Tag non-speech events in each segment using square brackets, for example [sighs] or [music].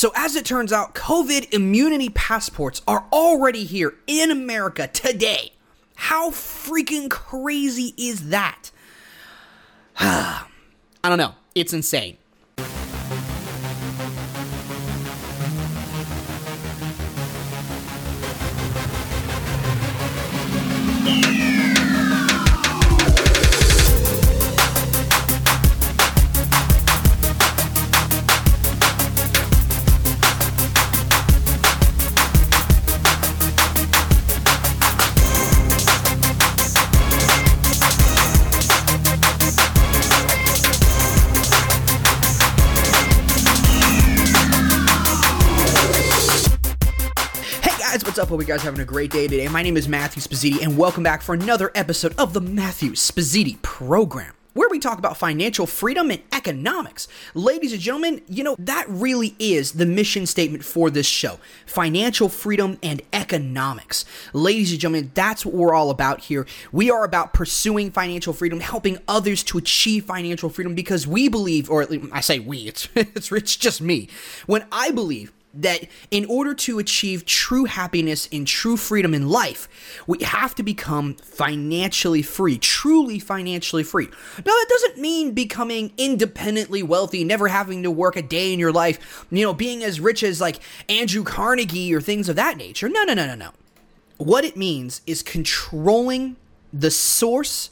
So, as it turns out, COVID immunity passports are already here in America today. How freaking crazy is that? [sighs] I don't know. It's insane. Guys are having a great day today. My name is Matthew Spazziti, and welcome back for another episode of the Matthew Spazziti program where we talk about financial freedom and economics. Ladies and gentlemen, you know, that really is the mission statement for this show financial freedom and economics. Ladies and gentlemen, that's what we're all about here. We are about pursuing financial freedom, helping others to achieve financial freedom because we believe, or I say we, it's, [laughs] it's, it's just me, when I believe that in order to achieve true happiness and true freedom in life, we have to become financially free, truly financially free. Now, that doesn't mean becoming independently wealthy, never having to work a day in your life, you know, being as rich as like Andrew Carnegie or things of that nature. No, no, no, no, no. What it means is controlling the source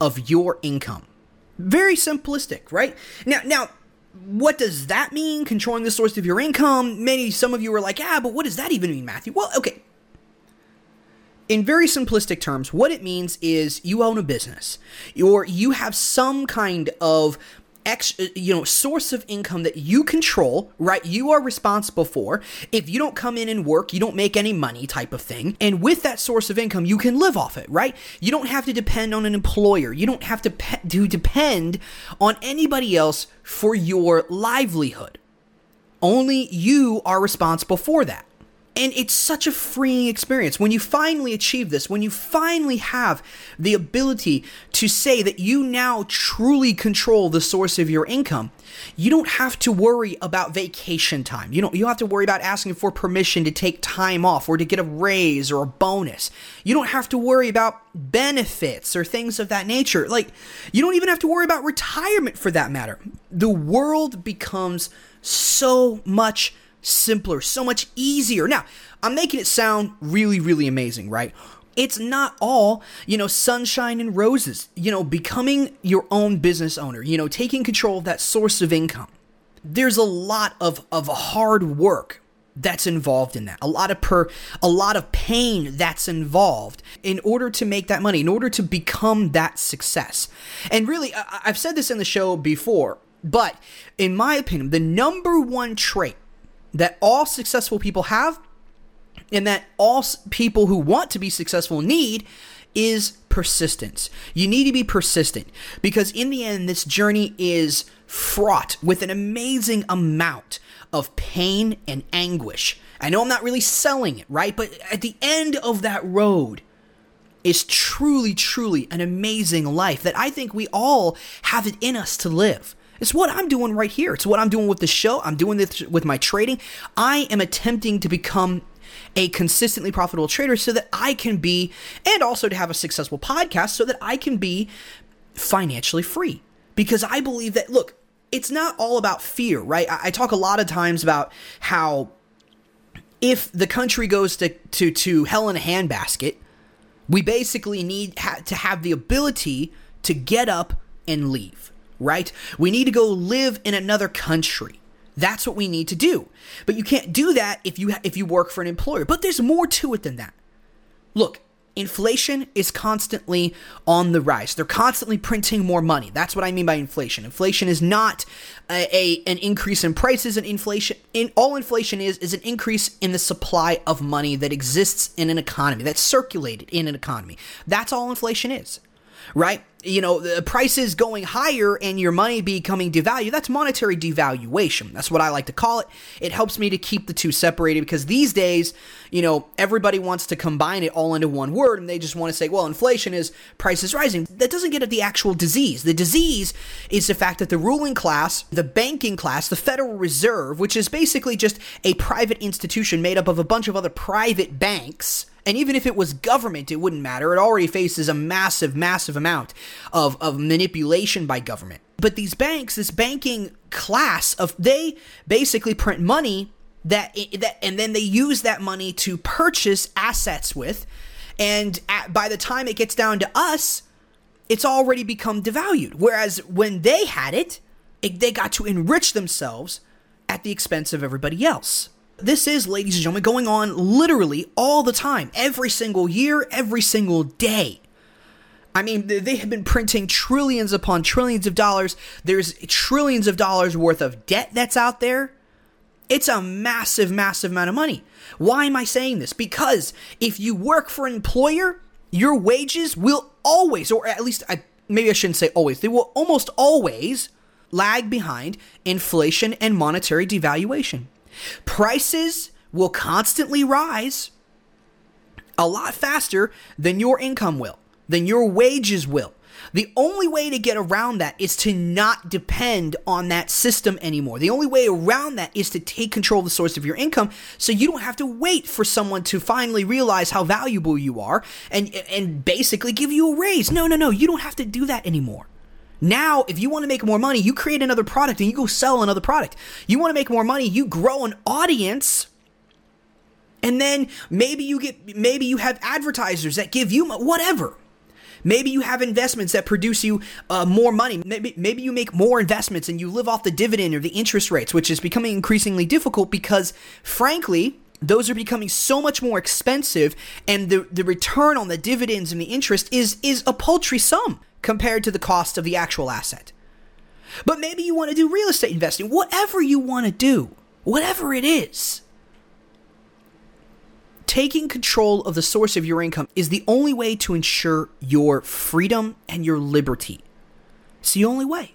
of your income. Very simplistic, right? Now, now, what does that mean? Controlling the source of your income? Many, some of you are like, ah, but what does that even mean, Matthew? Well, okay. In very simplistic terms, what it means is you own a business or you have some kind of ex, uh, you know, source of income that you control, right? You are responsible for. If you don't come in and work, you don't make any money type of thing. And with that source of income, you can live off it, right? You don't have to depend on an employer. You don't have to, pe- to depend on anybody else for your livelihood. Only you are responsible for that. And it's such a freeing experience when you finally achieve this, when you finally have the ability to say that you now truly control the source of your income. You don't have to worry about vacation time. You don't you don't have to worry about asking for permission to take time off or to get a raise or a bonus. You don't have to worry about benefits or things of that nature. Like you don't even have to worry about retirement for that matter. The world becomes so much simpler, so much easier. Now, I'm making it sound really, really amazing, right? It's not all, you know, sunshine and roses. You know, becoming your own business owner, you know, taking control of that source of income. There's a lot of, of hard work that's involved in that. A lot of per a lot of pain that's involved in order to make that money, in order to become that success. And really, I, I've said this in the show before, but in my opinion, the number one trait that all successful people have and that all people who want to be successful need is persistence. You need to be persistent because in the end, this journey is fraught with an amazing amount of pain and anguish. I know I'm not really selling it, right? But at the end of that road is truly, truly an amazing life that I think we all have it in us to live. It's what I'm doing right here. It's what I'm doing with the show. I'm doing this with my trading. I am attempting to become a consistently profitable trader so that I can be, and also to have a successful podcast so that I can be financially free. Because I believe that, look, it's not all about fear, right? I, talk a lot of times about how if the country goes to, to, to hell in a handbasket, we basically need ha- to have the ability to get up and leave right? We need to go live in another country. That's what we need to do. But you can't do that if you if you work for an employer. But there's more to it than that. Look, inflation is constantly on the rise. They're constantly printing more money. That's what I mean by inflation. Inflation is not a, a, an increase in prices and inflation in all inflation is is an increase in the supply of money that exists in an economy that's circulated in an economy. That's all inflation is. Right? You know, the prices going higher and your money becoming devalued. That's monetary devaluation. That's what I like to call it. It helps me to keep the two separated because these days, you know, everybody wants to combine it all into one word and they just want to say, well, inflation is prices rising. That doesn't get at the actual disease. The disease is the fact that the ruling class, the banking class, the Federal Reserve, which is basically just a private institution made up of a bunch of other private banks, and even if it was government, it wouldn't matter. It already faces a massive, massive amount of, of manipulation by government. But these banks, this banking class of they basically print money that that and then they use that money to purchase assets with and at, by the time it gets down to us it's already become devalued whereas when they had it, it they got to enrich themselves at the expense of everybody else this is, ladies and gentlemen, going on literally all the time, every single year, every single day. I mean, they have been printing trillions upon trillions of dollars. There's trillions of dollars worth of debt that's out there. It's a massive, massive amount of money. Why am I saying this? Because if you work for an employer, your wages will always, or at least I, maybe I shouldn't say always, they will almost always lag behind inflation and monetary devaluation. Prices will constantly rise a lot faster than your income will, than your wages will. The only way to get around that is to not depend on that system anymore. The only way around that is to take control of the source of your income so you don't have to wait for someone to finally realize how valuable you are and and basically give you a raise. No, no, no, you don't have to do that anymore. Now, if you want to make more money, you create another product and you go sell another product. You want to make more money, you grow an audience. And then maybe you get maybe you have advertisers that give you whatever. Maybe you have investments that produce you uh, more money. Maybe, maybe you make more investments and you live off the dividend or the interest rates, which is becoming increasingly difficult because, frankly, those are becoming so much more expensive, and the, the return on the dividends and the interest is is a paltry sum compared to the cost of the actual asset. But maybe you want to do real estate investing, whatever you want to do, whatever it is. Taking control of the source of your income is the only way to ensure your freedom and your liberty. It's the only way.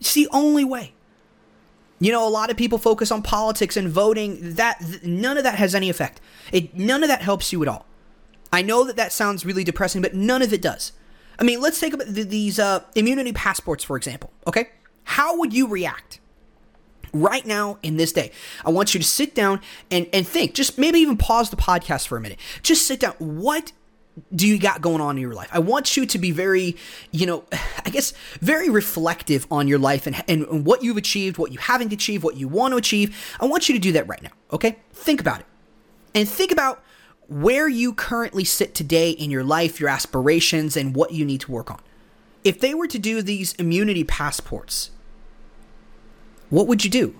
It's the only way. You know, a lot of people focus on politics and voting. That none of that has any effect. It none of that helps you at all. I know that that sounds really depressing, but none of it does. I mean, let's take these uh, immunity passports, for example, okay? How would you react? Right now, in this day, I want you to sit down and, and think. Just maybe even pause the podcast for a minute. Just sit down. What do you got going on in your life? I want you to be very, you know, [sighs] I guess very reflective on your life and, and, what you've achieved, what you haven't achieved, what you want to achieve. I want you to do that right now, okay? Think about it. And think about where you currently sit today in your life, your aspirations, and what you need to work on. If they were to do these immunity passports, what would you do?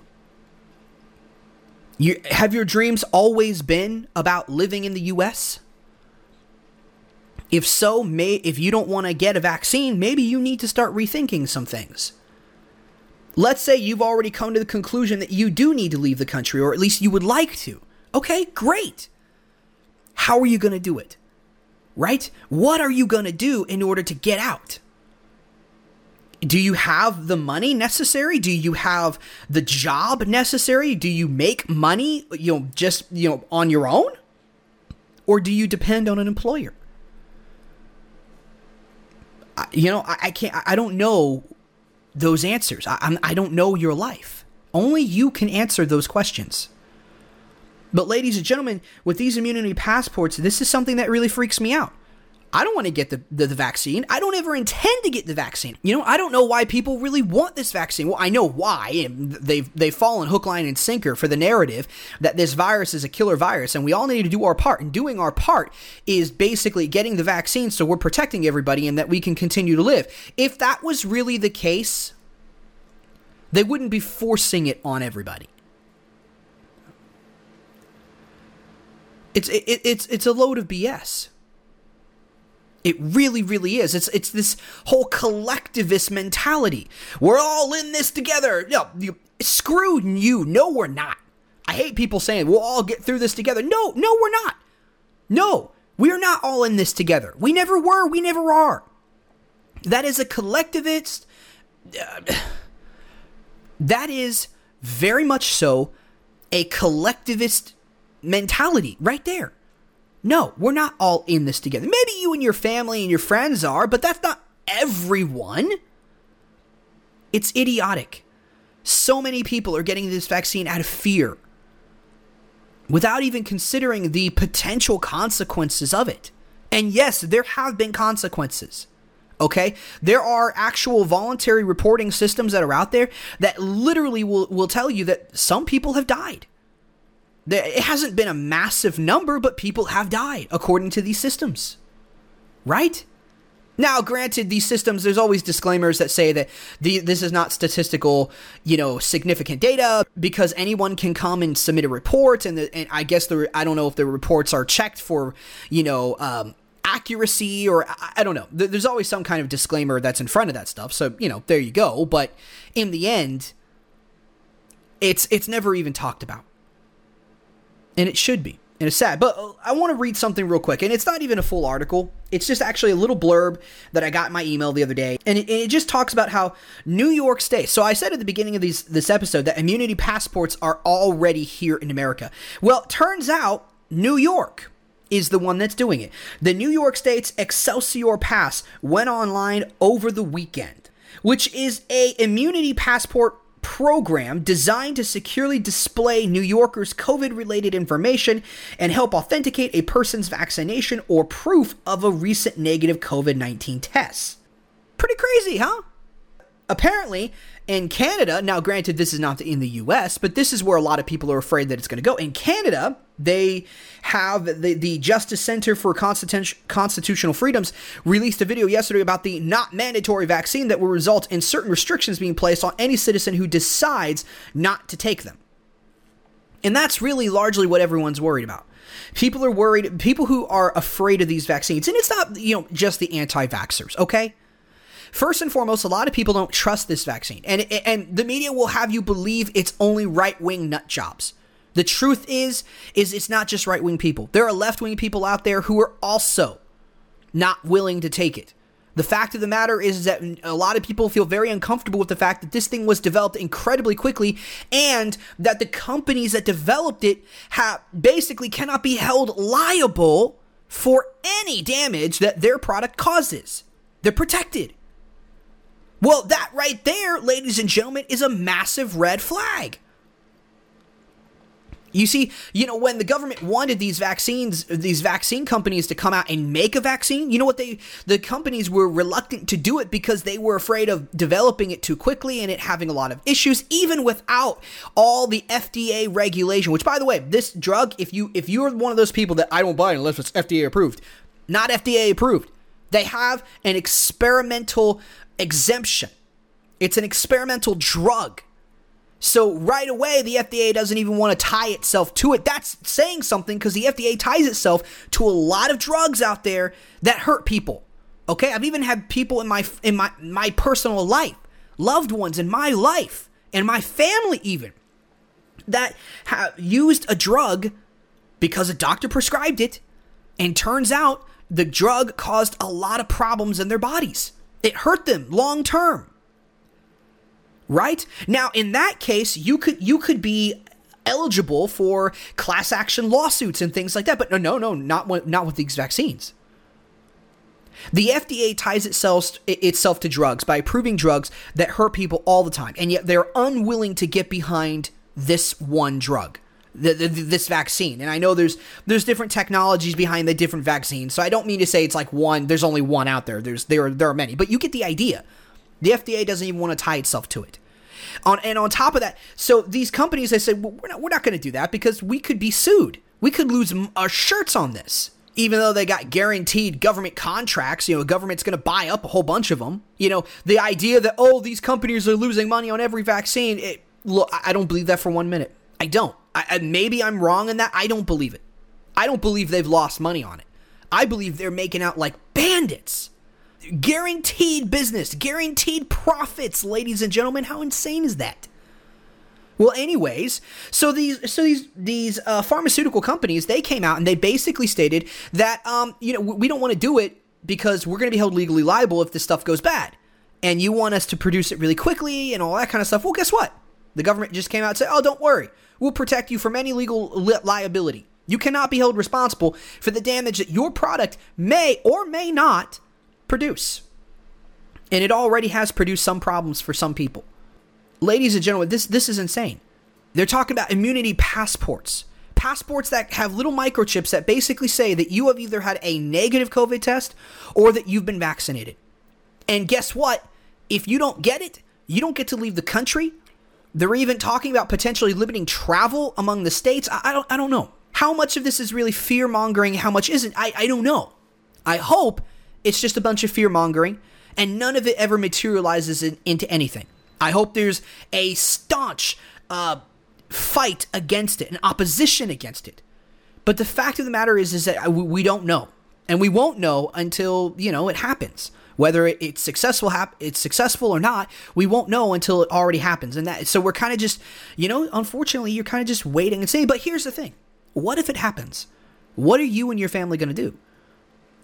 You, have your dreams always been about living in the US? If so, may, if you don't want to get a vaccine, maybe you need to start rethinking some things. Let's say you've already come to the conclusion that you do need to leave the country, or at least you would like to. Okay, great. How are you going to do it? Right? What are you going to do in order to get out? Do you have the money necessary? Do you have the job necessary? Do you make money, you know, just, you know, on your own? Or do you depend on an employer? You know, I, I can't, I don't know those answers. I, I'm, I don't know your life. Only you can answer those questions. But, ladies and gentlemen, with these immunity passports, this is something that really freaks me out. I don't want to get the, the, the, vaccine. I don't ever intend to get the vaccine. You know, I don't know why people really want this vaccine. Well, I know why. They've they've fallen hook, line, and sinker for the narrative that this virus is a killer virus, and we all need to do our part. And doing our part is basically getting the vaccine so we're protecting everybody and that we can continue to live. If that was really the case, they wouldn't be forcing it on everybody. It's it, it's it's a load of BS. It really, really is. It's it's this whole collectivist mentality. We're all in this together. No, you, screw you. No, we're not. I hate people saying we'll all get through this together. No, no, we're not. No, we are not all in this together. We never were. We never are. That is a collectivist. Uh, [sighs] that is very much so a collectivist mentality right there. No, we're not all in this together. Maybe you and your family and your friends are, but that's not everyone. It's idiotic. So many people are getting this vaccine out of fear without even considering the potential consequences of it. And yes, there have been consequences. Okay? There are actual voluntary reporting systems that are out there that literally will, will tell you that some people have died. It hasn't been a massive number, but people have died according to these systems. Right? Now, granted, these systems, there's always disclaimers that say that the, this is not statistical, you know, significant data because anyone can come and submit a report. And, the, and I guess the, I don't know if the reports are checked for, you know, um, accuracy or I, I don't know. There's always some kind of disclaimer that's in front of that stuff. So, you know, there you go. But in the end, it's, it's never even talked about. And it should be and it's sad. But I want to read something real quick, and it's not even a full article. It's just actually a little blurb that I got in my email the other day, and it, it, just talks about how New York State. So I said at the beginning of these this episode that immunity passports are already here in America. Well, turns out New York is the one that's doing it. The New York State's Excelsior Pass went online over the weekend, which is a immunity passport program designed to securely display New Yorkers' COVID related information and help authenticate a person's vaccination or proof of a recent negative COVID 19 test. Pretty crazy, huh? Apparently, in Canada, now granted, this is not in the US, but this is where a lot of people are afraid that it's going to go. In Canada, they have the, the Justice Center for Constitutional Freedoms released a video yesterday about the not mandatory vaccine that will result in certain restrictions being placed on any citizen who decides not to take them. And that's really largely what everyone's worried about. People are worried, people who are afraid of these vaccines, and it's not, you know, just the anti vaxxers, okay? First and foremost, a lot of people don't trust this vaccine, and and the media will have you believe it's only right wing nut jobs. The truth is, is it's not just right wing people. There are left wing people out there who are also not willing to take it. The fact of the matter is that a lot of people feel very uncomfortable with the fact that this thing was developed incredibly quickly and that the companies that developed it have basically cannot be held liable for any damage that their product causes. They're protected. Well, that right there, ladies and gentlemen, is a massive red flag. You see, you know, when the government wanted these vaccines, these vaccine companies to come out and make a vaccine, you know what they, the companies were reluctant to do it because they were afraid of developing it too quickly and it having a lot of issues, even without all the FDA regulation. Which, by the way, this drug, if you if you're one of those people that I don't buy unless it's FDA approved, not FDA approved. They have an experimental exemption. It's an experimental drug. So right away, the FDA doesn't even want to tie itself to it. That's saying something because the FDA ties itself to a lot of drugs out there that hurt people. Okay, I've even had people in my in my my personal life, loved ones in my life, and my family even, that have used a drug because a doctor prescribed it, and turns out the drug caused a lot of problems in their bodies. It hurt them long term. Right? Now in that case, you could you could be eligible for class action lawsuits and things like that. But no, no, no, not not with these vaccines. The FDA ties itself itself to drugs by approving drugs that hurt people all the time, and yet they're unwilling to get behind this one drug the, the, this vaccine. And I know there's there's different technologies behind the different vaccines. So I don't mean to say it's like one. There's only one out there. There's there are, there are many, but you get the idea. The FDA doesn't even want to tie itself to it. On and on top of that, so these companies they said well, we're not we're not going to do that because we could be sued. We could lose our shirts on this. Even though they got guaranteed government contracts, you know, government's going to buy up a whole bunch of them. You know, the idea that oh, these companies are losing money on every vaccine. It, look, I don't believe that for one minute. I don't. I, maybe I'm wrong in that. I don't believe it. I don't believe they've lost money on it. I believe they're making out like bandits. Guaranteed business, guaranteed profits, ladies and gentlemen. How insane is that? Well, anyways, so these so these these uh, pharmaceutical companies they came out and they basically stated that um, you know we don't want to do it because we're going to be held legally liable if this stuff goes bad. And you want us to produce it really quickly and all that kind of stuff. Well, guess what? The government just came out and said, oh, don't worry. We'll protect you from any legal li- liability. You cannot be held responsible for the damage that your product may or may not produce. And it already has produced some problems for some people. Ladies and gentlemen, this, this is insane. They're talking about immunity passports. Passports that have little microchips that basically say that you have either had a negative COVID test or that you've been vaccinated. And guess what? If you don't get it, you don't get to leave the country. They're even talking about potentially limiting travel among the states. I, I don't I don't know. How much of this is really fear mongering? How much isn't? I, I don't know. I hope it's just a bunch of fear mongering and none of it ever materializes in, into anything. I hope there's a staunch uh, fight against it, an opposition against it. But the fact of the matter is, is that we don't know, and we won't know until you know it happens. Whether it's successful, hap- it's successful or not, we won't know until it already happens. And that, so we're kind of just, you know, unfortunately, you're kind of just waiting and saying. But here's the thing: what if it happens? What are you and your family going to do?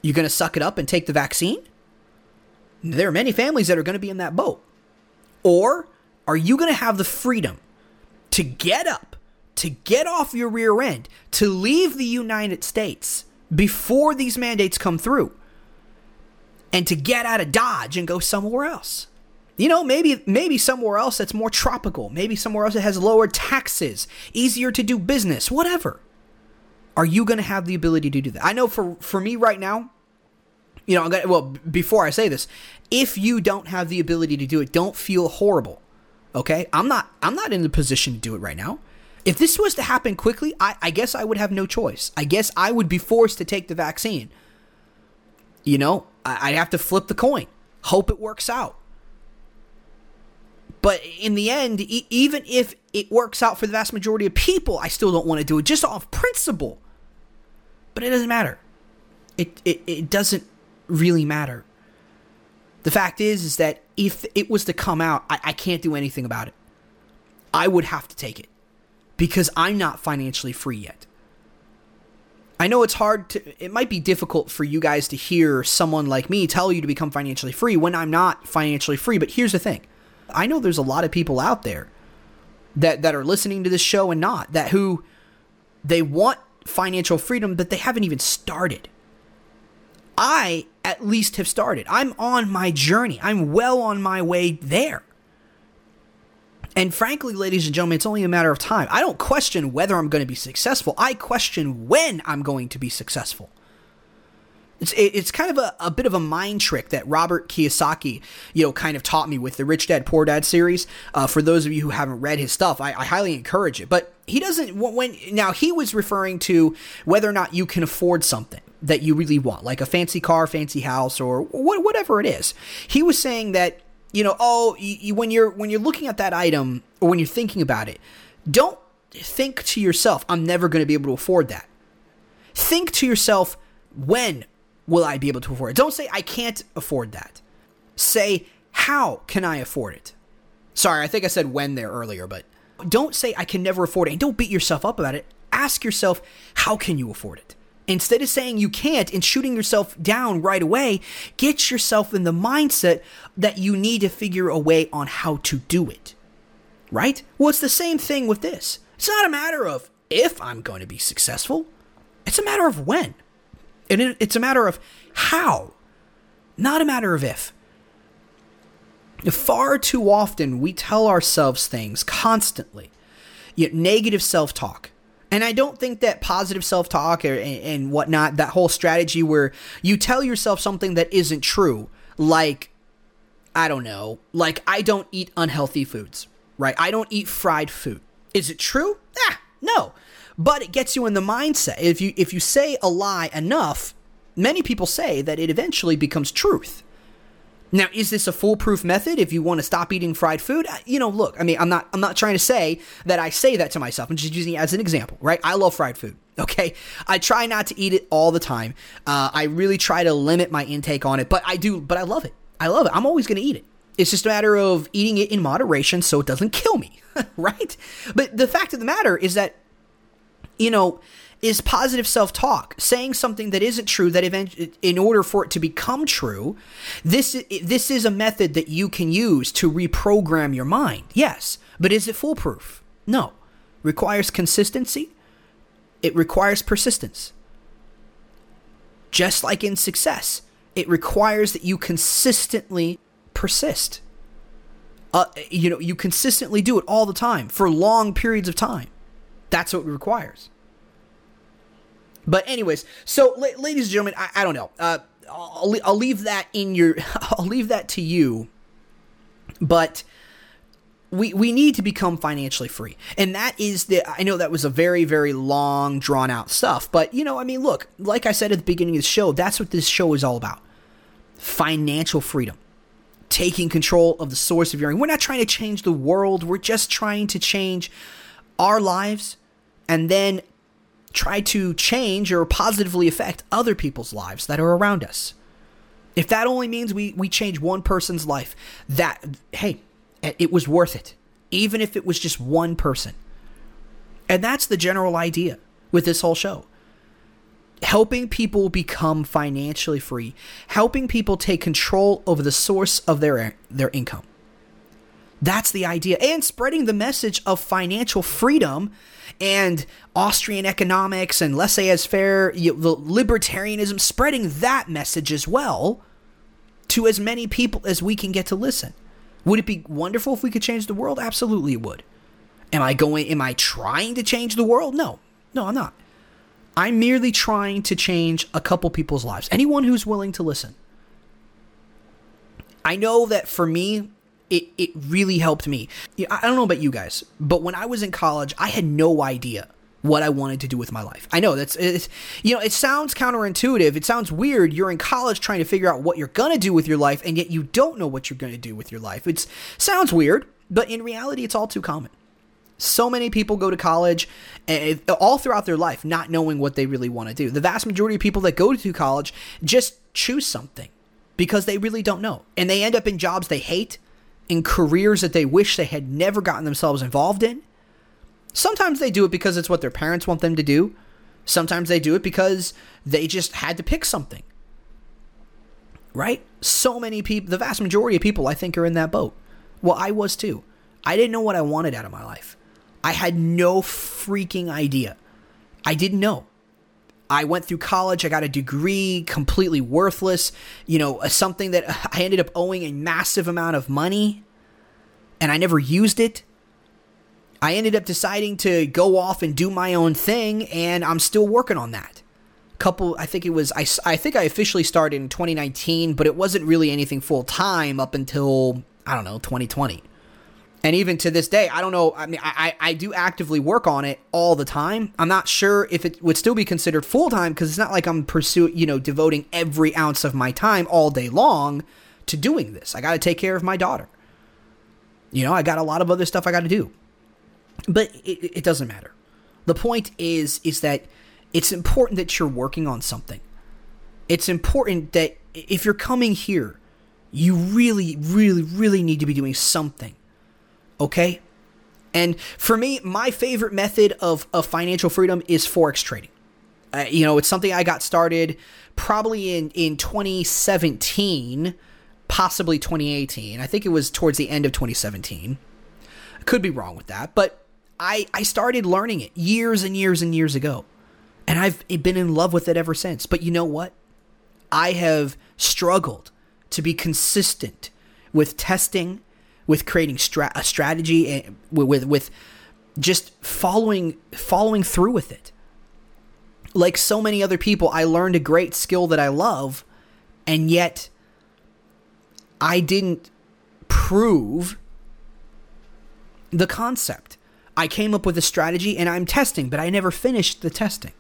You going to suck it up and take the vaccine? There are many families that are going to be in that boat. Or are you going to have the freedom to get up, to get off your rear end, to leave the United States before these mandates come through, and to get out of Dodge and go somewhere else? You know, maybe maybe somewhere else that's more tropical, maybe somewhere else that has lower taxes, easier to do business, whatever. Are you going to have the ability to do that? I know for for me right now, you know, I'm gonna, well, before I say this, if you don't have the ability to do it, don't feel horrible. Okay? I'm not I'm not in the position to do it right now. If this was to happen quickly, I, I guess I would have no choice. I guess I would be forced to take the vaccine. You know, I, I'd have to flip the coin, hope it works out. But in the end, e- even if it works out for the vast majority of people, I still don't want to do it just off principle. But it doesn't matter. It, it, it doesn't really matter. The fact is, is that if it was to come out, I, I can't do anything about it. I would have to take it because I'm not financially free yet. I know it's hard to, it might be difficult for you guys to hear someone like me tell you to become financially free when I'm not financially free. But here's the thing I know there's a lot of people out there that, that are listening to this show and not, that who they want financial freedom, that they haven't even started. I at least have started. I'm on my journey. I'm well on my way there. And frankly, ladies and gentlemen, it's only a matter of time. I don't question whether I'm going to be successful. I question when I'm going to be successful. It's, it's kind of a, a bit of a mind trick that Robert Kiyosaki, you know, kind of taught me with the Rich Dad Poor Dad series. Uh, for those of you who haven't read his stuff, I, I highly encourage it. But he doesn't when now he was referring to whether or not you can afford something that you really want, like a fancy car, fancy house, or whatever it is. He was saying that you know, oh, when you're when you're looking at that item or when you're thinking about it, don't think to yourself, "I'm never going to be able to afford that." Think to yourself, "When will I be able to afford it?" Don't say, "I can't afford that." Say, "How can I afford it?" Sorry, I think I said when there earlier, but don't say, "I can never afford it," and don't beat yourself up about it. Ask yourself, "How can you afford it?" Instead of saying you can't and shooting yourself down right away, get yourself in the mindset that you need to figure a way on how to do it. Right? Well, it's the same thing with this. It's not a matter of if I'm going to be successful, it's a matter of when. And it's a matter of how, not a matter of if. Far too often, we tell ourselves things constantly, negative self talk and I don't think that positive self talk and, and whatnot, that whole strategy where you tell yourself something that isn't true, like, I don't know, like I don't eat unhealthy foods, right? I don't eat fried food. Is it true? Ah, no. But it gets you in the mindset. If you if you say a lie enough, many people say that it eventually becomes truth. Now, is this a foolproof method if you want to stop eating fried food? You know, look, I mean, I'm not I'm not trying to say that I say that to myself. I'm just using it as an example, right? I love fried food. [laughs] Okay, I try not to eat it all the time. Uh, I really try to limit my intake on it, but I do. But I love it. I love it. I'm always going to eat it. It's just a matter of eating it in moderation so it doesn't kill me, [laughs] right? But the fact of the matter is that you know, is positive self-talk, saying something that isn't true that in order for it to become true, this this is a method that you can use to reprogram your mind. Yes, but is it foolproof? No. Requires consistency. It requires persistence. Just like in success, it requires that you consistently persist. Uh, you know, you consistently do it all the time for long periods of time. That's what it requires. But anyways, so la- ladies and gentlemen, I, I don't know. Uh, I'll, I'll leave that in your. [laughs] I'll leave that to you. But we we need to become financially free, and that is the. I know that was a very very long drawn out stuff, but you know, I mean, look, like I said at the beginning of the show, that's what this show is all about: financial freedom taking control of the source of your. We're not trying to change the world. We're just trying to change our lives and then try to change or positively affect other people's lives that are around us. If that only means we, we change one person's life, that, hey, it was worth it. Even if it was just one person. And that's the general idea with this whole show. Helping people become financially free, helping people take control over the source of their their income. That's the idea. And spreading the message of financial freedom and Austrian economics and laissez-faire, you know, the libertarianism, spreading that message as well to as many people as we can get to listen. Would it be wonderful if we could change the world? Absolutely it would. Am I going am I trying to change the world? No. No, I'm not. I'm merely trying to change a couple people's lives. Anyone who's willing to listen. I know that for me, it, it really helped me. I don't know about you guys, but when I was in college, I had no idea what I wanted to do with my life. I know that's it's, you know it sounds counterintuitive. It sounds weird. You're in college trying to figure out what you're gonna do with your life, and yet you don't know what you're gonna do with your life. It sounds weird, but in reality, it's all too common. So many people go to college and all throughout their life not knowing what they really want to do. The vast majority of people that go to college just choose something because they really don't know. And they end up in jobs they hate, in careers that they wish they had never gotten themselves involved in. Sometimes they do it because it's what their parents want them to do. Sometimes they do it because they just had to pick something. Right? So many people, the vast majority of people, I think, are in that boat. Well, I was too. I didn't know what I wanted out of my life. I had no freaking idea. I didn't know. I went through college, I got a degree, completely worthless, you know, something that [laughs] I ended up owing a massive amount of money and I never used it. I ended up deciding to go off and do my own thing and I'm still working on that. Couple I think it was I I think I officially started in 2019, but it wasn't really anything full time up until I don't know, 2020 and even to this day, I don't know. I mean, I, I do actively work on it all the time. I'm not sure if it would still be considered full time because it's not like I'm pursuing, you know, devoting every ounce of my time all day long to doing this. I got to take care of my daughter. You know, I got a lot of other stuff I got to do. But it, it doesn't matter. The point is, is that it's important that you're working on something. It's important that if you're coming here, you really, really, really need to be doing something Okay? And for me, my favorite method of, of financial freedom is Forex trading. Uh, you know, it's something I got started probably in, in 2017, possibly 2018. I think it was towards the end of 2017. I could be wrong with that, but I, I started learning it years and years and years ago. And I've been in love with it ever since. But you know what? I have struggled to be consistent with testing with creating stra- a strategy and with, with just following following through with it. Like so many other people, I learned a great skill that I love, and yet I didn't prove the concept. I came up with a strategy and I'm testing, but I never finished the testing.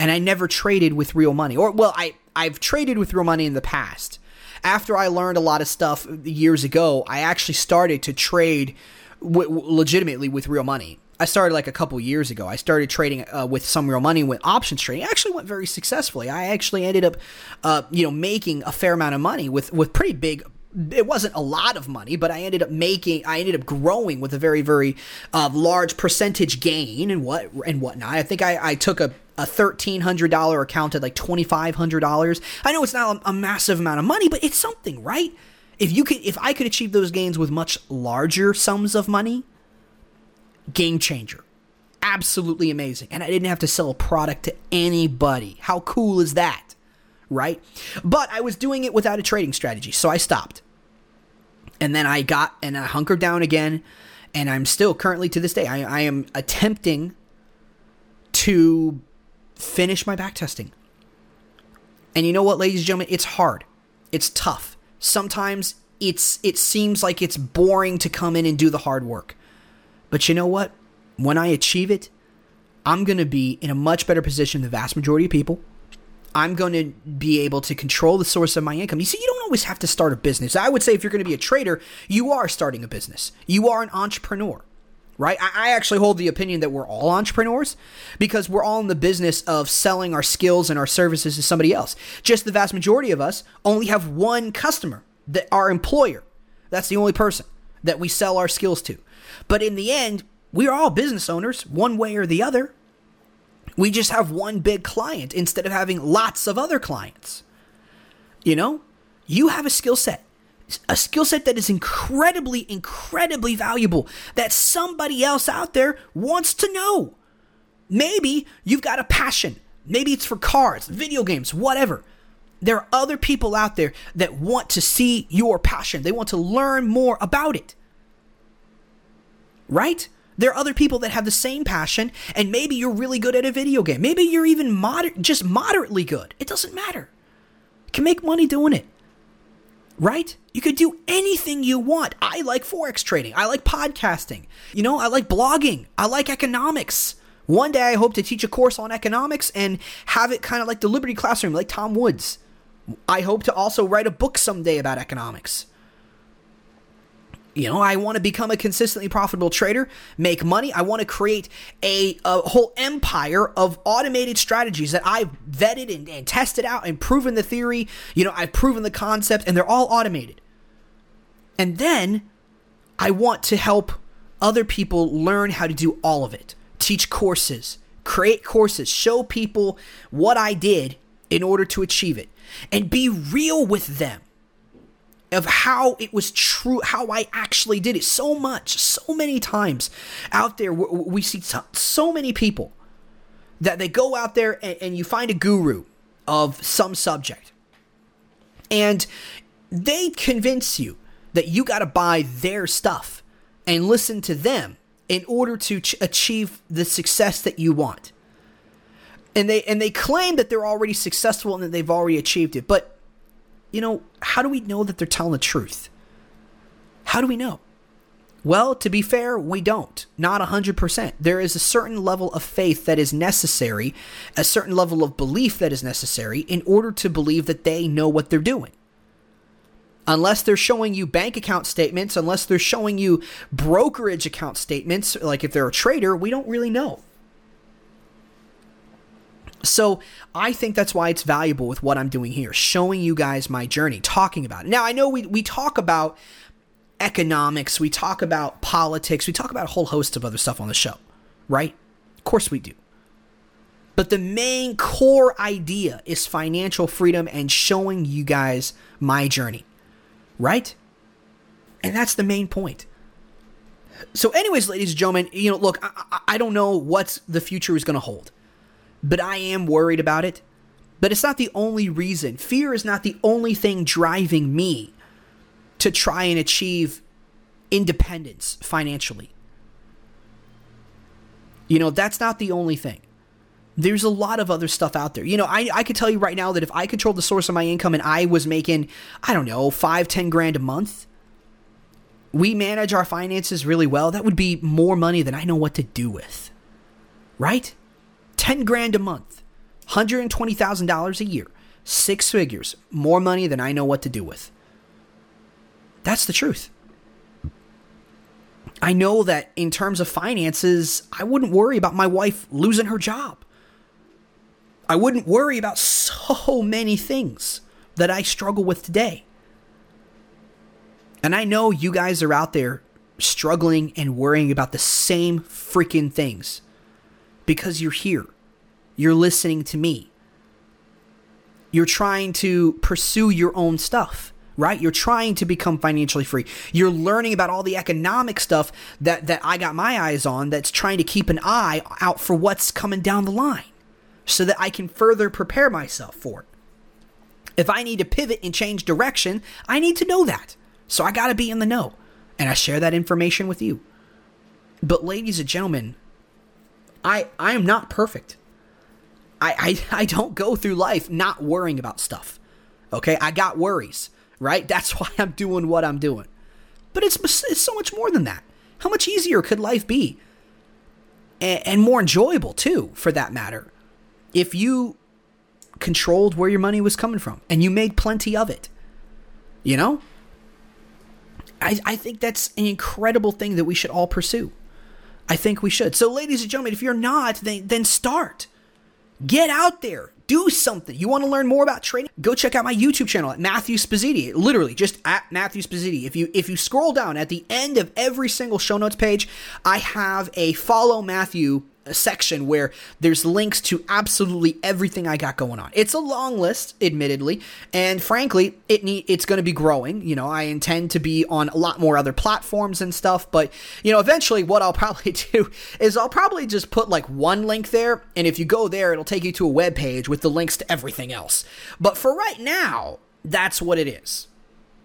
And I never traded with real money. Or well, I I've traded with real money in the past after I learned a lot of stuff years ago, I actually started to trade w- legitimately with real money. I started like a couple years ago. I started trading uh, with some real money with options trading. It actually went very successfully. I actually ended up, uh, you know, making a fair amount of money with with pretty big it wasn't a lot of money, but I ended up making, I ended up growing with a very, very uh, large percentage gain and what and whatnot. I think I, I took a, a thirteen hundred dollar account at like twenty five hundred dollars. I know it's not a, a massive amount of money, but it's something, right? If you could, if I could achieve those gains with much larger sums of money, game changer, absolutely amazing, and I didn't have to sell a product to anybody. How cool is that? right? But I was doing it without a trading strategy, so I stopped. And then I got and I hunkered down again, and I'm still currently to this day, I, I am attempting to finish my back testing. And you know what, ladies and gentlemen, it's hard. It's tough. Sometimes it's it seems like it's boring to come in and do the hard work. But you know what? When I achieve it, I'm going to be in a much better position than the vast majority of people. I'm going to be able to control the source of my income. You see, you don't always have to start a business. I would say if you're going to be a trader, you are starting a business. You are an entrepreneur, right? I, actually hold the opinion that we're all entrepreneurs because we're all in the business of selling our skills and our services to somebody else. Just the vast majority of us only have one customer, that our employer. That's the only person that we sell our skills to. But in the end, we are all business owners, one way or the other. We just have one big client instead of having lots of other clients. You know, you have a skill set, a skill set that is incredibly, incredibly valuable that somebody else out there wants to know. Maybe you've got a passion. Maybe it's for cars, video games, whatever. There are other people out there that want to see your passion. They want to learn more about it. Right? There are other people that have the same passion, and maybe you're really good at a video game. Maybe you're even moder- just moderately good. It doesn't matter. You can make money doing it. Right? You could do anything you want. I like Forex trading. I like podcasting. You know, I like blogging. I like economics. One day I hope to teach a course on economics and have it kind of like the Liberty Classroom, like Tom Woods. I hope to also write a book someday about economics. You know, I want to become a consistently profitable trader, make money. I want to create a, a whole empire of automated strategies that I've vetted and, and tested out and proven the theory. You know, I've proven the concept, and they're all automated. And then I want to help other people learn how to do all of it, teach courses, create courses, show people what I did in order to achieve it, and be real with them of how it was true, how I actually did it so much, so many times out there. We see so many people that they go out there and, and you find a guru of some subject and they convince you that you got to buy their stuff and listen to them in order to ch- achieve the success that you want. And they and they claim that they're already successful and that they've already achieved it. But you know, how do we know that they're telling the truth? How do we know? Well, to be fair, we don't. Not 100%. There is a certain level of faith that is necessary, a certain level of belief that is necessary in order to believe that they know what they're doing. Unless they're showing you bank account statements, unless they're showing you brokerage account statements, like if they're a trader, we don't really know. So I think that's why it's valuable with what I'm doing here, showing you guys my journey, talking about it. Now I know we we talk about economics, we talk about politics, we talk about a whole host of other stuff on the show, right? Of course we do. But the main core idea is financial freedom and showing you guys my journey, right? And that's the main point. So, anyways, ladies and gentlemen, you know, look, I, I don't know what the future is going to hold but I am worried about it. But it's not the only reason. Fear is not the only thing driving me to try and achieve independence financially. You know, that's not the only thing. There's a lot of other stuff out there. You know, I, I could tell you right now that if I controlled the source of my income and I was making, I don't know, five, ten grand a month, we manage our finances really well, that would be more money than I know what to do with. Right? 10 grand a month, $120,000 a year, six figures, more money than I know what to do with. That's the truth. I know that in terms of finances, I wouldn't worry about my wife losing her job. I wouldn't worry about so many things that I struggle with today. And I know you guys are out there struggling and worrying about the same freaking things because you're here. You're listening to me. You're trying to pursue your own stuff, right? You're trying to become financially free. You're learning about all the economic stuff that, that I got my eyes on that's trying to keep an eye out for what's coming down the line so that I can further prepare myself for it. If I need to pivot and change direction, I need to know that. So I got to be in the know. And I share that information with you. But, ladies and gentlemen, I, I am not perfect. I, I, [laughs] I don't go through life not worrying about stuff. Okay? I got worries, right? [laughs] That's why I'm doing what I'm doing. But it's, it's so much more than that. How much easier could life be? And, and more enjoyable, too, for that matter, if you controlled where your money was coming from and you made plenty of it. You know? I, I think that's an incredible thing that we should all pursue. I think we should. So, ladies and gentlemen, if you're not, then, then start. Get out there. Do something. You want to learn more about trading? Go check out my YouTube channel at Matthew Spazzini. Literally, just at Matthew Spazzini. If you if you scroll down at the end of every single show notes page, I have a follow Matthew section where there's links to absolutely everything I got going on. It's a long list, admittedly, and frankly, it need, it's going to be growing. You know, I intend to be on a lot more other platforms and stuff, but you know, eventually, what I'll [laughs] probably do is I'll probably just put like one link there, and if you go there, it'll take you to a web page with the links to everything else. But for right now, that's what it is.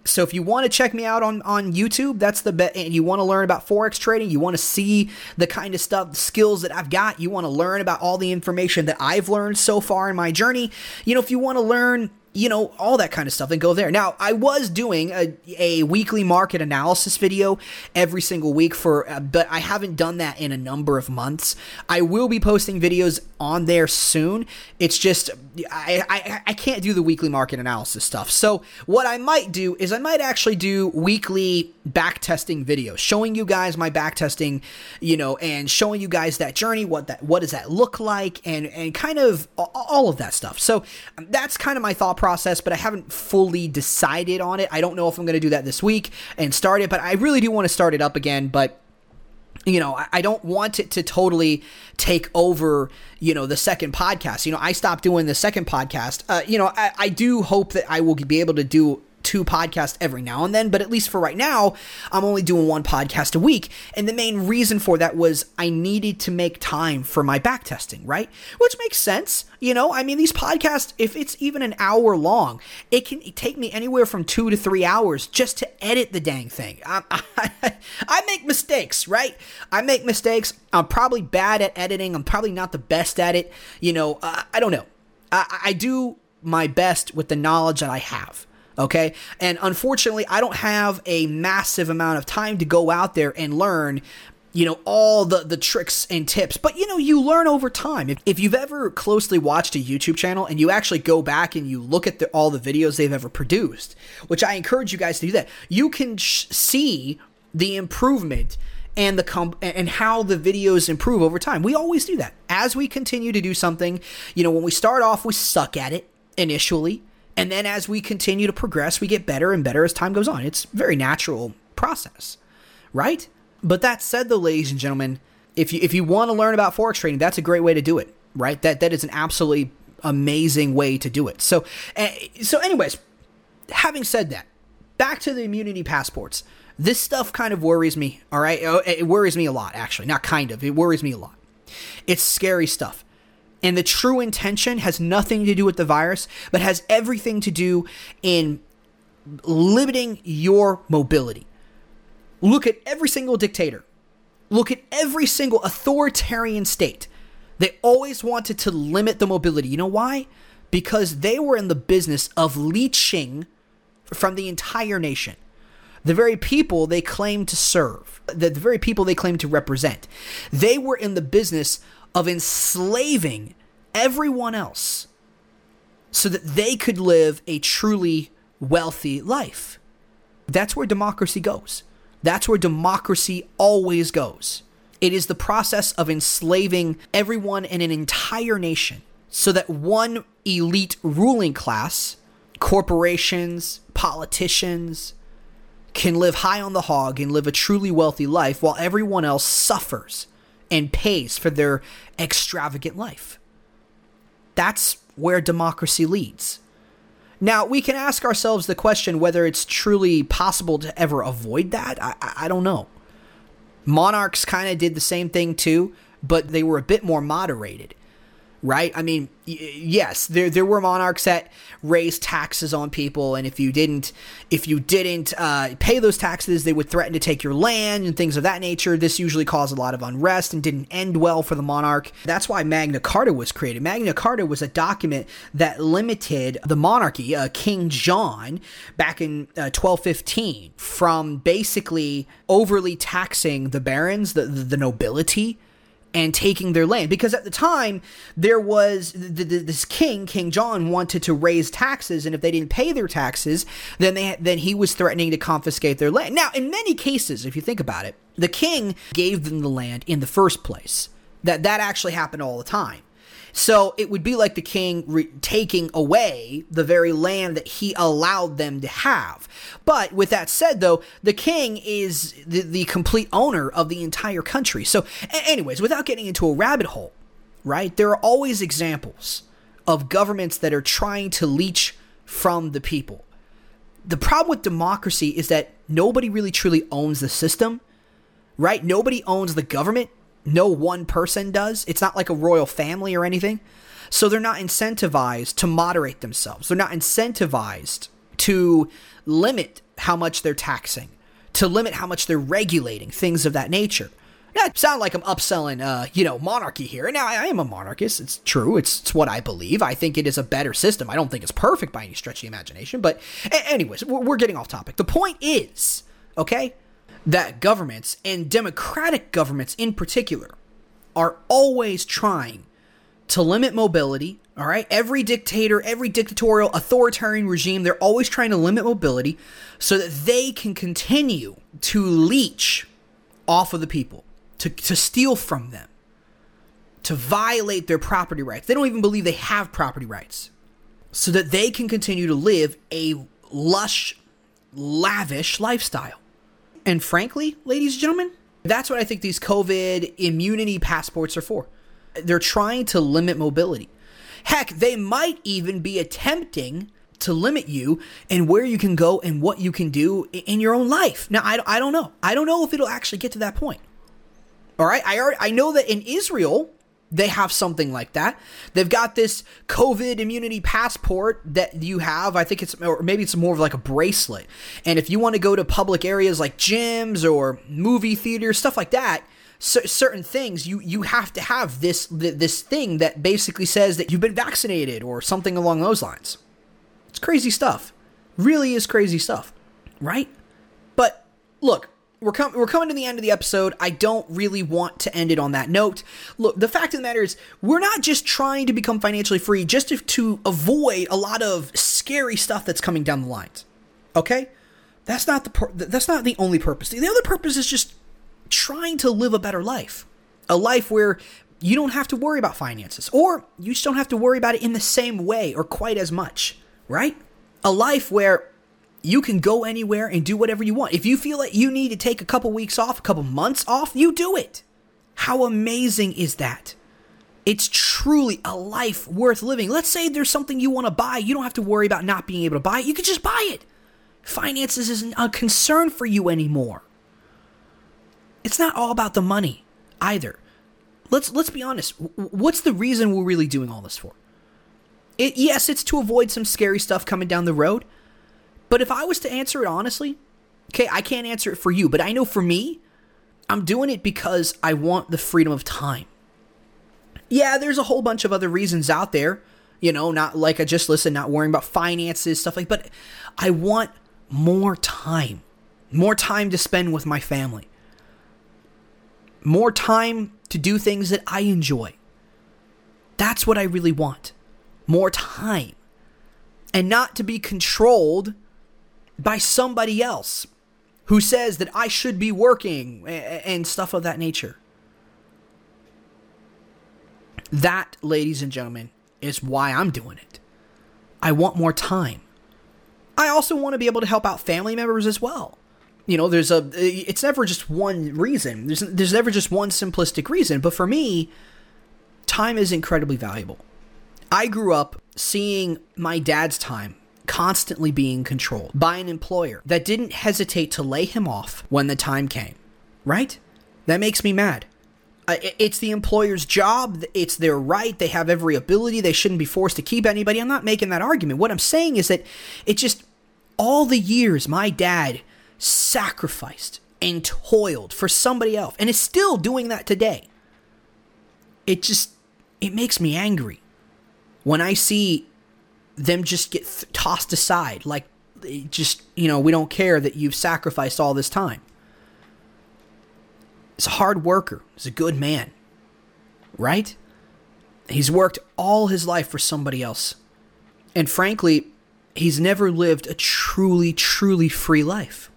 So if you want to check me out on, on YouTube, that's the bet. And you want to learn about Forex trading, you want to see the kind of stuff, the skills that I've got, you want to learn about all the information that I've learned so far in my journey. You know, if you want to learn you know, all that kind of stuff and go there. Now, I was doing a, a weekly market analysis video every single week for, uh, but I haven't done that in a number of months. I will be posting videos on there soon. It's just, I, I, I can't do the weekly market analysis stuff. So, what I might do is I might actually do weekly back testing videos showing you guys my back testing, you know, and showing you guys that journey, what that, what does that look like, and, and kind of all of that stuff. So, that's kind of my thought process, but I haven't fully decided on it. I don't know if I'm going to do that this week and start it, but I really do want to start it up again. But you know, I don't want it to totally take over, you know, the second podcast. You know, I stopped doing the second podcast. Uh, you know, I, I do hope that I will be able to do two podcasts every now and then, but at least for right now, I'm only doing one podcast a week. And the main reason for that was I needed to make time for my back testing, right? Which makes sense. You know, I mean, these podcasts, if it's even an hour long, it can take me anywhere from two to three hours just to edit the dang thing. I, [laughs] I, I make mistakes, right? I make mistakes. I'm probably bad at editing. I'm probably not the best at it. You know, uh, I don't know. I, I do my best with the knowledge that I have. Okay. And unfortunately, I don't have a massive amount of time to go out there and learn you know all the the tricks and tips. But you know you learn over time. If, if you've ever closely watched a youtube channel and you actually go back and you look at the, all the videos they've ever produced which i encourage you guys to do that you can sh- see the improvement and the comp- and how the videos improve over time. We always do that. As we continue to do something you know when we start off we suck at it initially and then as we continue to progress, we get better and better as time goes on. It's a very natural process, right? But that said, though, ladies and gentlemen, if you if you want to learn about forex trading, that's a great way to do it, right? That that is an absolutely amazing way to do it. So, uh, so anyways, having said that, back to the immunity passports. This stuff kind of worries me. All right, oh, it worries me a lot. Actually, not kind of. It worries me a lot. It's scary stuff. And the true intention has nothing to do with the virus, but has everything to do in limiting your mobility. Look at every single dictator. Look at every single authoritarian state. They always wanted to limit the mobility. You know why? Because they were in the business of leeching from the entire nation. The very people they claimed to serve, the, very people they claimed to represent. They were in the business of enslaving everyone else so that they could live a truly wealthy life. That's where democracy goes. That's where democracy always goes. It is the process of enslaving everyone in an entire nation so that one elite ruling class, corporations, politicians, can live high on the hog and live a truly wealthy life while everyone else suffers and pays for their extravagant life. That's where democracy leads. Now, we can ask ourselves the question whether it's truly possible to ever avoid that. I, I don't know. Monarchs kind of did the same thing too, but they were a bit more moderated right? I mean, yes, there there were monarchs that raised taxes on people, and if you didn't if you didn't uh, pay those taxes, they would threaten to take your land and things of that nature. This usually caused a lot of unrest and didn't end well for the monarch. That's why Magna Carta was created. Magna Carta was a document that limited the monarchy, uh, King John, back in uh, 1215, from basically overly taxing the barons, the, the, the nobility and taking their land. Because at the time there was th- th- this king king john wanted to raise taxes and if they didn't pay their taxes then they then he was threatening to confiscate their land. Now in many cases if you think about it the king gave them the land in the first place. That that actually happened all the time so it would be like the king re- taking away the very land that he allowed them to have. But with that said, though, the king is the, the complete owner of the entire country. So, a- anyways, without getting into a rabbit hole, right, there are always examples of governments that are trying to leech from the people. The problem with democracy is that nobody really truly owns the system, right? Nobody owns the government no one person does. It's not like a royal family or anything. So they're not incentivized to moderate themselves. They're not incentivized to limit how much they're taxing, to limit how much they're regulating, things of that nature. Now, sound like I'm upselling, uh, you know, monarchy here. Now, I, I am a monarchist. It's true. It's, it's, what I believe. I think it is a better system. I don't think it's perfect by any stretch of the imagination. But, a- anyways, we're, we're getting off topic. The point is, okay, that governments, and democratic governments in particular, are always trying to limit mobility. All right. Every dictator, every dictatorial, authoritarian regime, they're always trying to limit mobility so that they can continue to leech off of the people, to, to steal from them, to violate their property rights. They don't even believe they have property rights. So that they can continue to live a lush, lavish lifestyle. And frankly, ladies and gentlemen, that's what I think these COVID immunity passports are for. They're trying to limit mobility. Heck, they might even be attempting to limit you and where you can go and what you can do in your own life. Now, I, I don't know. I don't know if it'll actually get to that point. All right. I, already, I know that in Israel, they have something like that. They've got this COVID immunity passport that you have. I think it's, or maybe it's more of like a bracelet. And if you want to go to public areas like gyms or movie theaters, stuff like that, c- certain things you you have to have this this thing that basically says that you've been vaccinated or something along those lines. It's crazy stuff. Really is crazy stuff, right? But look, we're, com- we're coming to the end of the episode. I don't really want to end it on that note. Look, the fact of the matter is, we're not just trying to become financially free just to, to avoid a lot of scary stuff that's coming down the lines. Okay, that's not the pur- that's not the only purpose. The other purpose is just trying to live a better life, a life where you don't have to worry about finances, or you just don't have to worry about it in the same way or quite as much. Right? A life where you can go anywhere and do whatever you want. If you feel like you need to take a couple weeks off, a couple months off, you do it. How amazing is that? It's truly a life worth living. Let's say there's something you want to buy. You don't have to worry about not being able to buy it. You can just buy it. Finances isn't a concern for you anymore. It's not all about the money either. Let's let's be honest. What's the reason we're really doing all this for? It, yes, it's to avoid some scary stuff coming down the road. But if I was to answer it honestly, okay, I can't answer it for you, but I know for me, I'm doing it because I want the freedom of time. Yeah, there's a whole bunch of other reasons out there, you know, not like I just listened, not worrying about finances, stuff like but I want more time. More time to spend with my family. More time to do things that I enjoy. That's what I really want. More time. And not to be controlled by somebody else who says that I should be working and stuff of that nature. That, ladies and gentlemen, is why I'm doing it. I want more time. I also want to be able to help out family members as well. you know, there's a it's never just one reason. There's there's never just one simplistic reason, but for me, time is incredibly valuable. I grew up seeing my dad's time constantly being controlled by an employer that didn't hesitate to lay him off when the time came. Right? That makes me mad. It's the employer's job. It's their right. They have every ability. They shouldn't be forced to keep anybody. I'm not making that argument. What I'm saying is that it just, all the years my dad sacrificed and toiled for somebody else and is still doing that today. It just it makes me angry when I see them just get th- tossed aside like just, you know, we don't care that you've sacrificed all this time. He's a hard worker. He's a good man. Right? He's worked all his life for somebody else. And frankly, he's never lived a truly, truly free life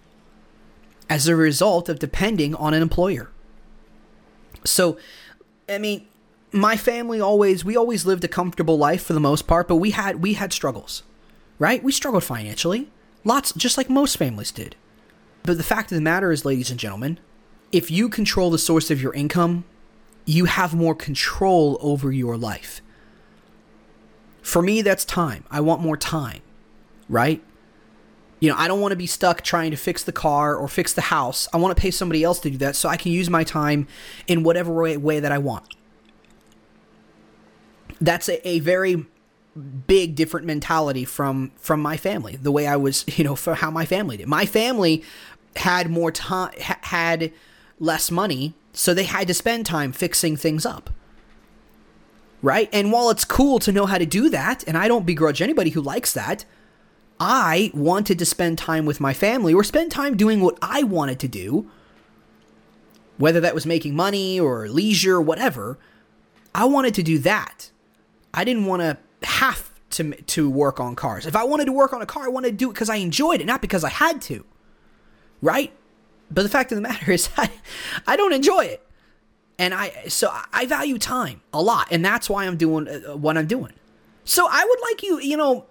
as a result of depending on an employer. So, I mean, my family always we always lived a comfortable life for the most part, but we had we had struggles. Right? We struggled financially. Lots just like most families did. But the fact of the matter is, ladies and gentlemen, if you control the source of your income, you have more control over your life. For me, that's time. I want more time, right? You know, I don't want to be stuck trying to fix the car or fix the house. I want to pay somebody else to do that so I can use my time in whatever way, way that I want. That's a, a very big different mentality from from my family the way i was [laughs] you know for how my family did my family had more time ha- had less money so they had to spend time fixing things up right and while it's cool to know how to do that and i don't begrudge anybody who likes that I wanted to spend time with my family or spend time doing what I wanted to do, whether that was making money or leisure, whatever. I wanted to do that. I didn't want to have to to work on cars. If I wanted to work on a car, I wanted to do it because I enjoyed it, not because I had to. Right? But the fact of the matter [laughs] is, I, I don't enjoy it, and I so I value time a lot, and that's why I'm doing uh, what I'm doing. So I would like you, you know,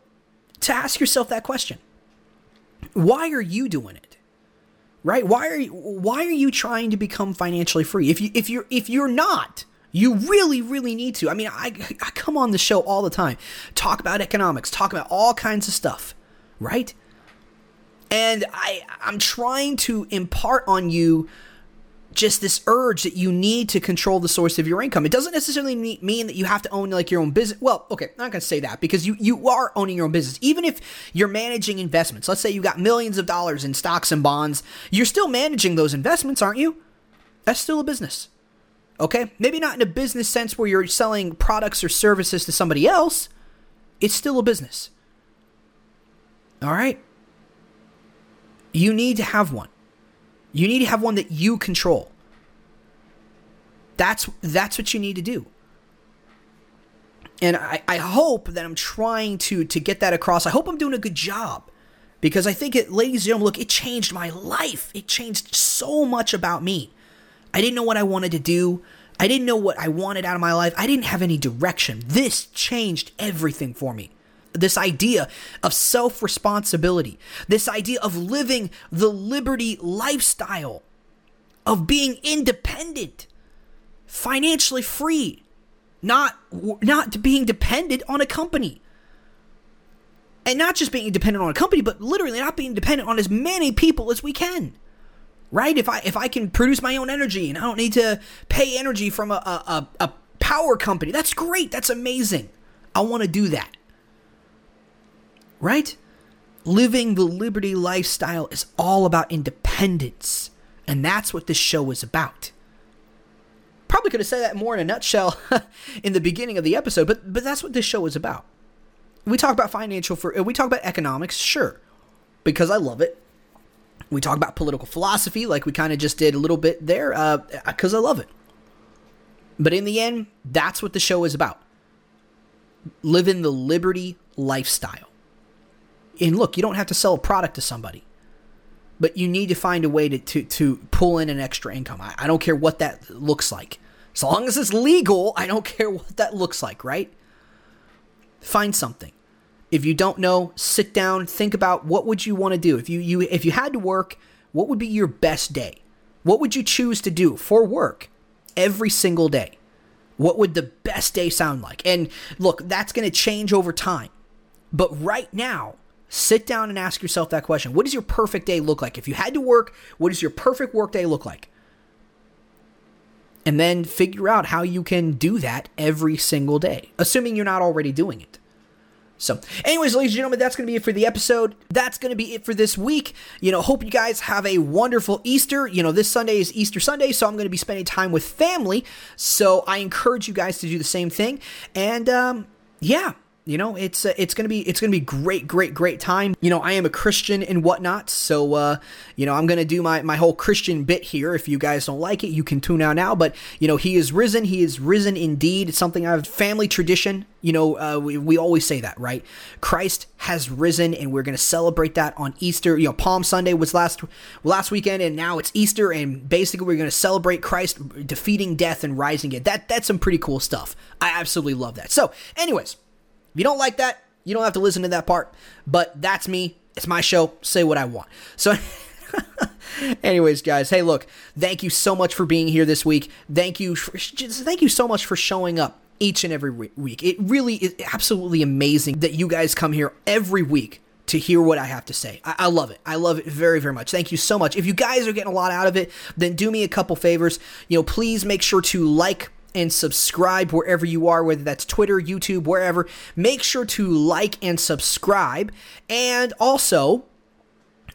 to ask yourself that question. Why are you doing it? Right? Why are you why are you trying to become financially free? If you if you're if you're not, you really really need to. I mean, I I come on the show all the time, talk about economics, talk about all kinds of stuff, right? And I I'm trying to impart on you just this urge that you need to control the source of your income. It doesn't necessarily mean that you have to own like your own business. Well, okay, I'm not going to say that because you you are owning your own business. Even if you're managing investments, let's say you got millions of dollars in stocks and bonds, you're still managing those investments, aren't you? That's still a business. Okay? Maybe not in a business sense where you're selling products or services to somebody else. It's still a business. All right? You need to have one. You need to have one that you control. That's that's what you need to do. And I, I hope that I'm trying to to get that across. I hope I'm doing a good job. Because I think it, ladies and gentlemen, look, it changed my life. It changed so much about me. I didn't know what I wanted to do. I didn't know what I wanted out of my life. I didn't have any direction. This changed everything for me this idea of self responsibility, this idea of living the liberty lifestyle, of being independent, financially free, not not being dependent on a company. And not just being dependent on a company, but literally not being dependent on as many people as we can. Right? If I if I can produce my own energy and I don't need to pay energy from a, a, a power company, that's great. That's amazing. I want to do that right? Living the liberty lifestyle is all about independence. And that's what this show is about. Probably could have said that more in a nutshell [laughs] in the beginning of the episode, but but that's what this show is about. We talk about financial for uh, we talk about economics, sure, because I love it. We talk about political philosophy, like we kind of just did a little bit there, because uh, I love it. But in the end, that's what the show is about. Living the liberty lifestyle. And look, you don't have to sell a product to somebody, but you need to find a way to, to, to pull in an extra income. I, I don't care what that looks like. As long as it's legal, I don't [laughs] care what that looks like, right? Find something. If you don't know, sit down, think about what would you want to do. If you, you if you had to work, What would be your best day? What would you choose to do for work every single day? What would the best day sound like? And look, that's going to change over time. But right now, sit down and ask yourself that question. What does your perfect day look like? If you had to work, what does your perfect work day look like? And then figure out how you can do that every single day, assuming you're not already doing it. So, anyways, ladies and gentlemen, that's going to be it for the episode. That's going to be it for this week. You know, hope you guys have a wonderful Easter. You know, this Sunday is Easter Sunday, so I'm going to be spending time with family. So, I encourage you guys to do the same thing. And, um, yeah, you know it's uh, it's gonna be it's gonna be great great great time. You know i am a christian and whatnot so uh you know i'm gonna do my my whole christian bit here. If you guys don't like it you can tune out now but you know he is risen he is risen indeed. It's something i've family tradition you know uh, we, we always say that right? Christ has risen and we're gonna celebrate that on easter. You know palm sunday was last last weekend and now it's easter and basically we're gonna celebrate christ defeating death and rising again. That that's some pretty cool stuff. I absolutely love that. So anyways if you don't like that, you don't have to listen to that part. But that's me. It's my show. Say what I want. So. [laughs] Anyways, guys, hey, look, thank you so much for being here this week. Thank you, for, just thank you so much for showing up each and every week. It really is absolutely amazing that you guys come here every week to hear what I have to say. I, I, love it. I love it very, very much. Thank you so much. If you guys are getting a lot out of it, then do me a couple favors. You know, please make sure to like, and subscribe wherever you are, whether that's Twitter, YouTube, wherever. Make sure to like and subscribe. And also,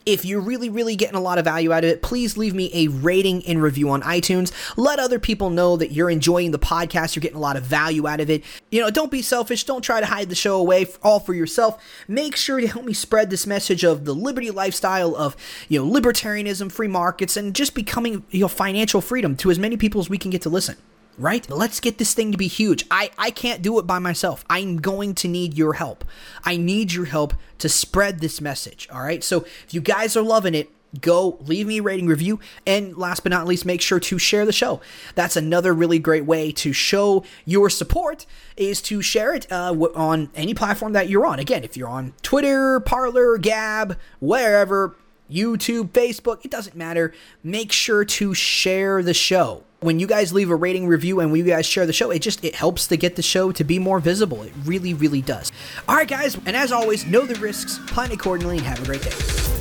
if you're really, really getting a lot of value out of it, please leave me a rating and review on iTunes. Let other people know that you're enjoying the podcast, you're getting a lot of value out of it. You know, don't be selfish, don't try to hide the show away all for yourself. Make sure to help me spread this message of the liberty lifestyle of, you know, libertarianism, free markets, and just becoming, you know, financial freedom to as many people as we can get to listen right? Let's get this thing to be huge. I, I can't do it by myself. I'm going to need your help. I need your help to spread this message, all right? So if you guys are loving it, go leave me a rating review and last but not least make sure to share the show that's another really great way to show your support is to share it uh, on any platform that you're on again if you're on twitter parler gab wherever youtube facebook it doesn't matter make sure to share the show when you guys leave a rating review and when you guys share the show, it just it helps to get the show to be more visible. It really, really does. All right, guys, and as always, know the risks, plan accordingly, and have a great day.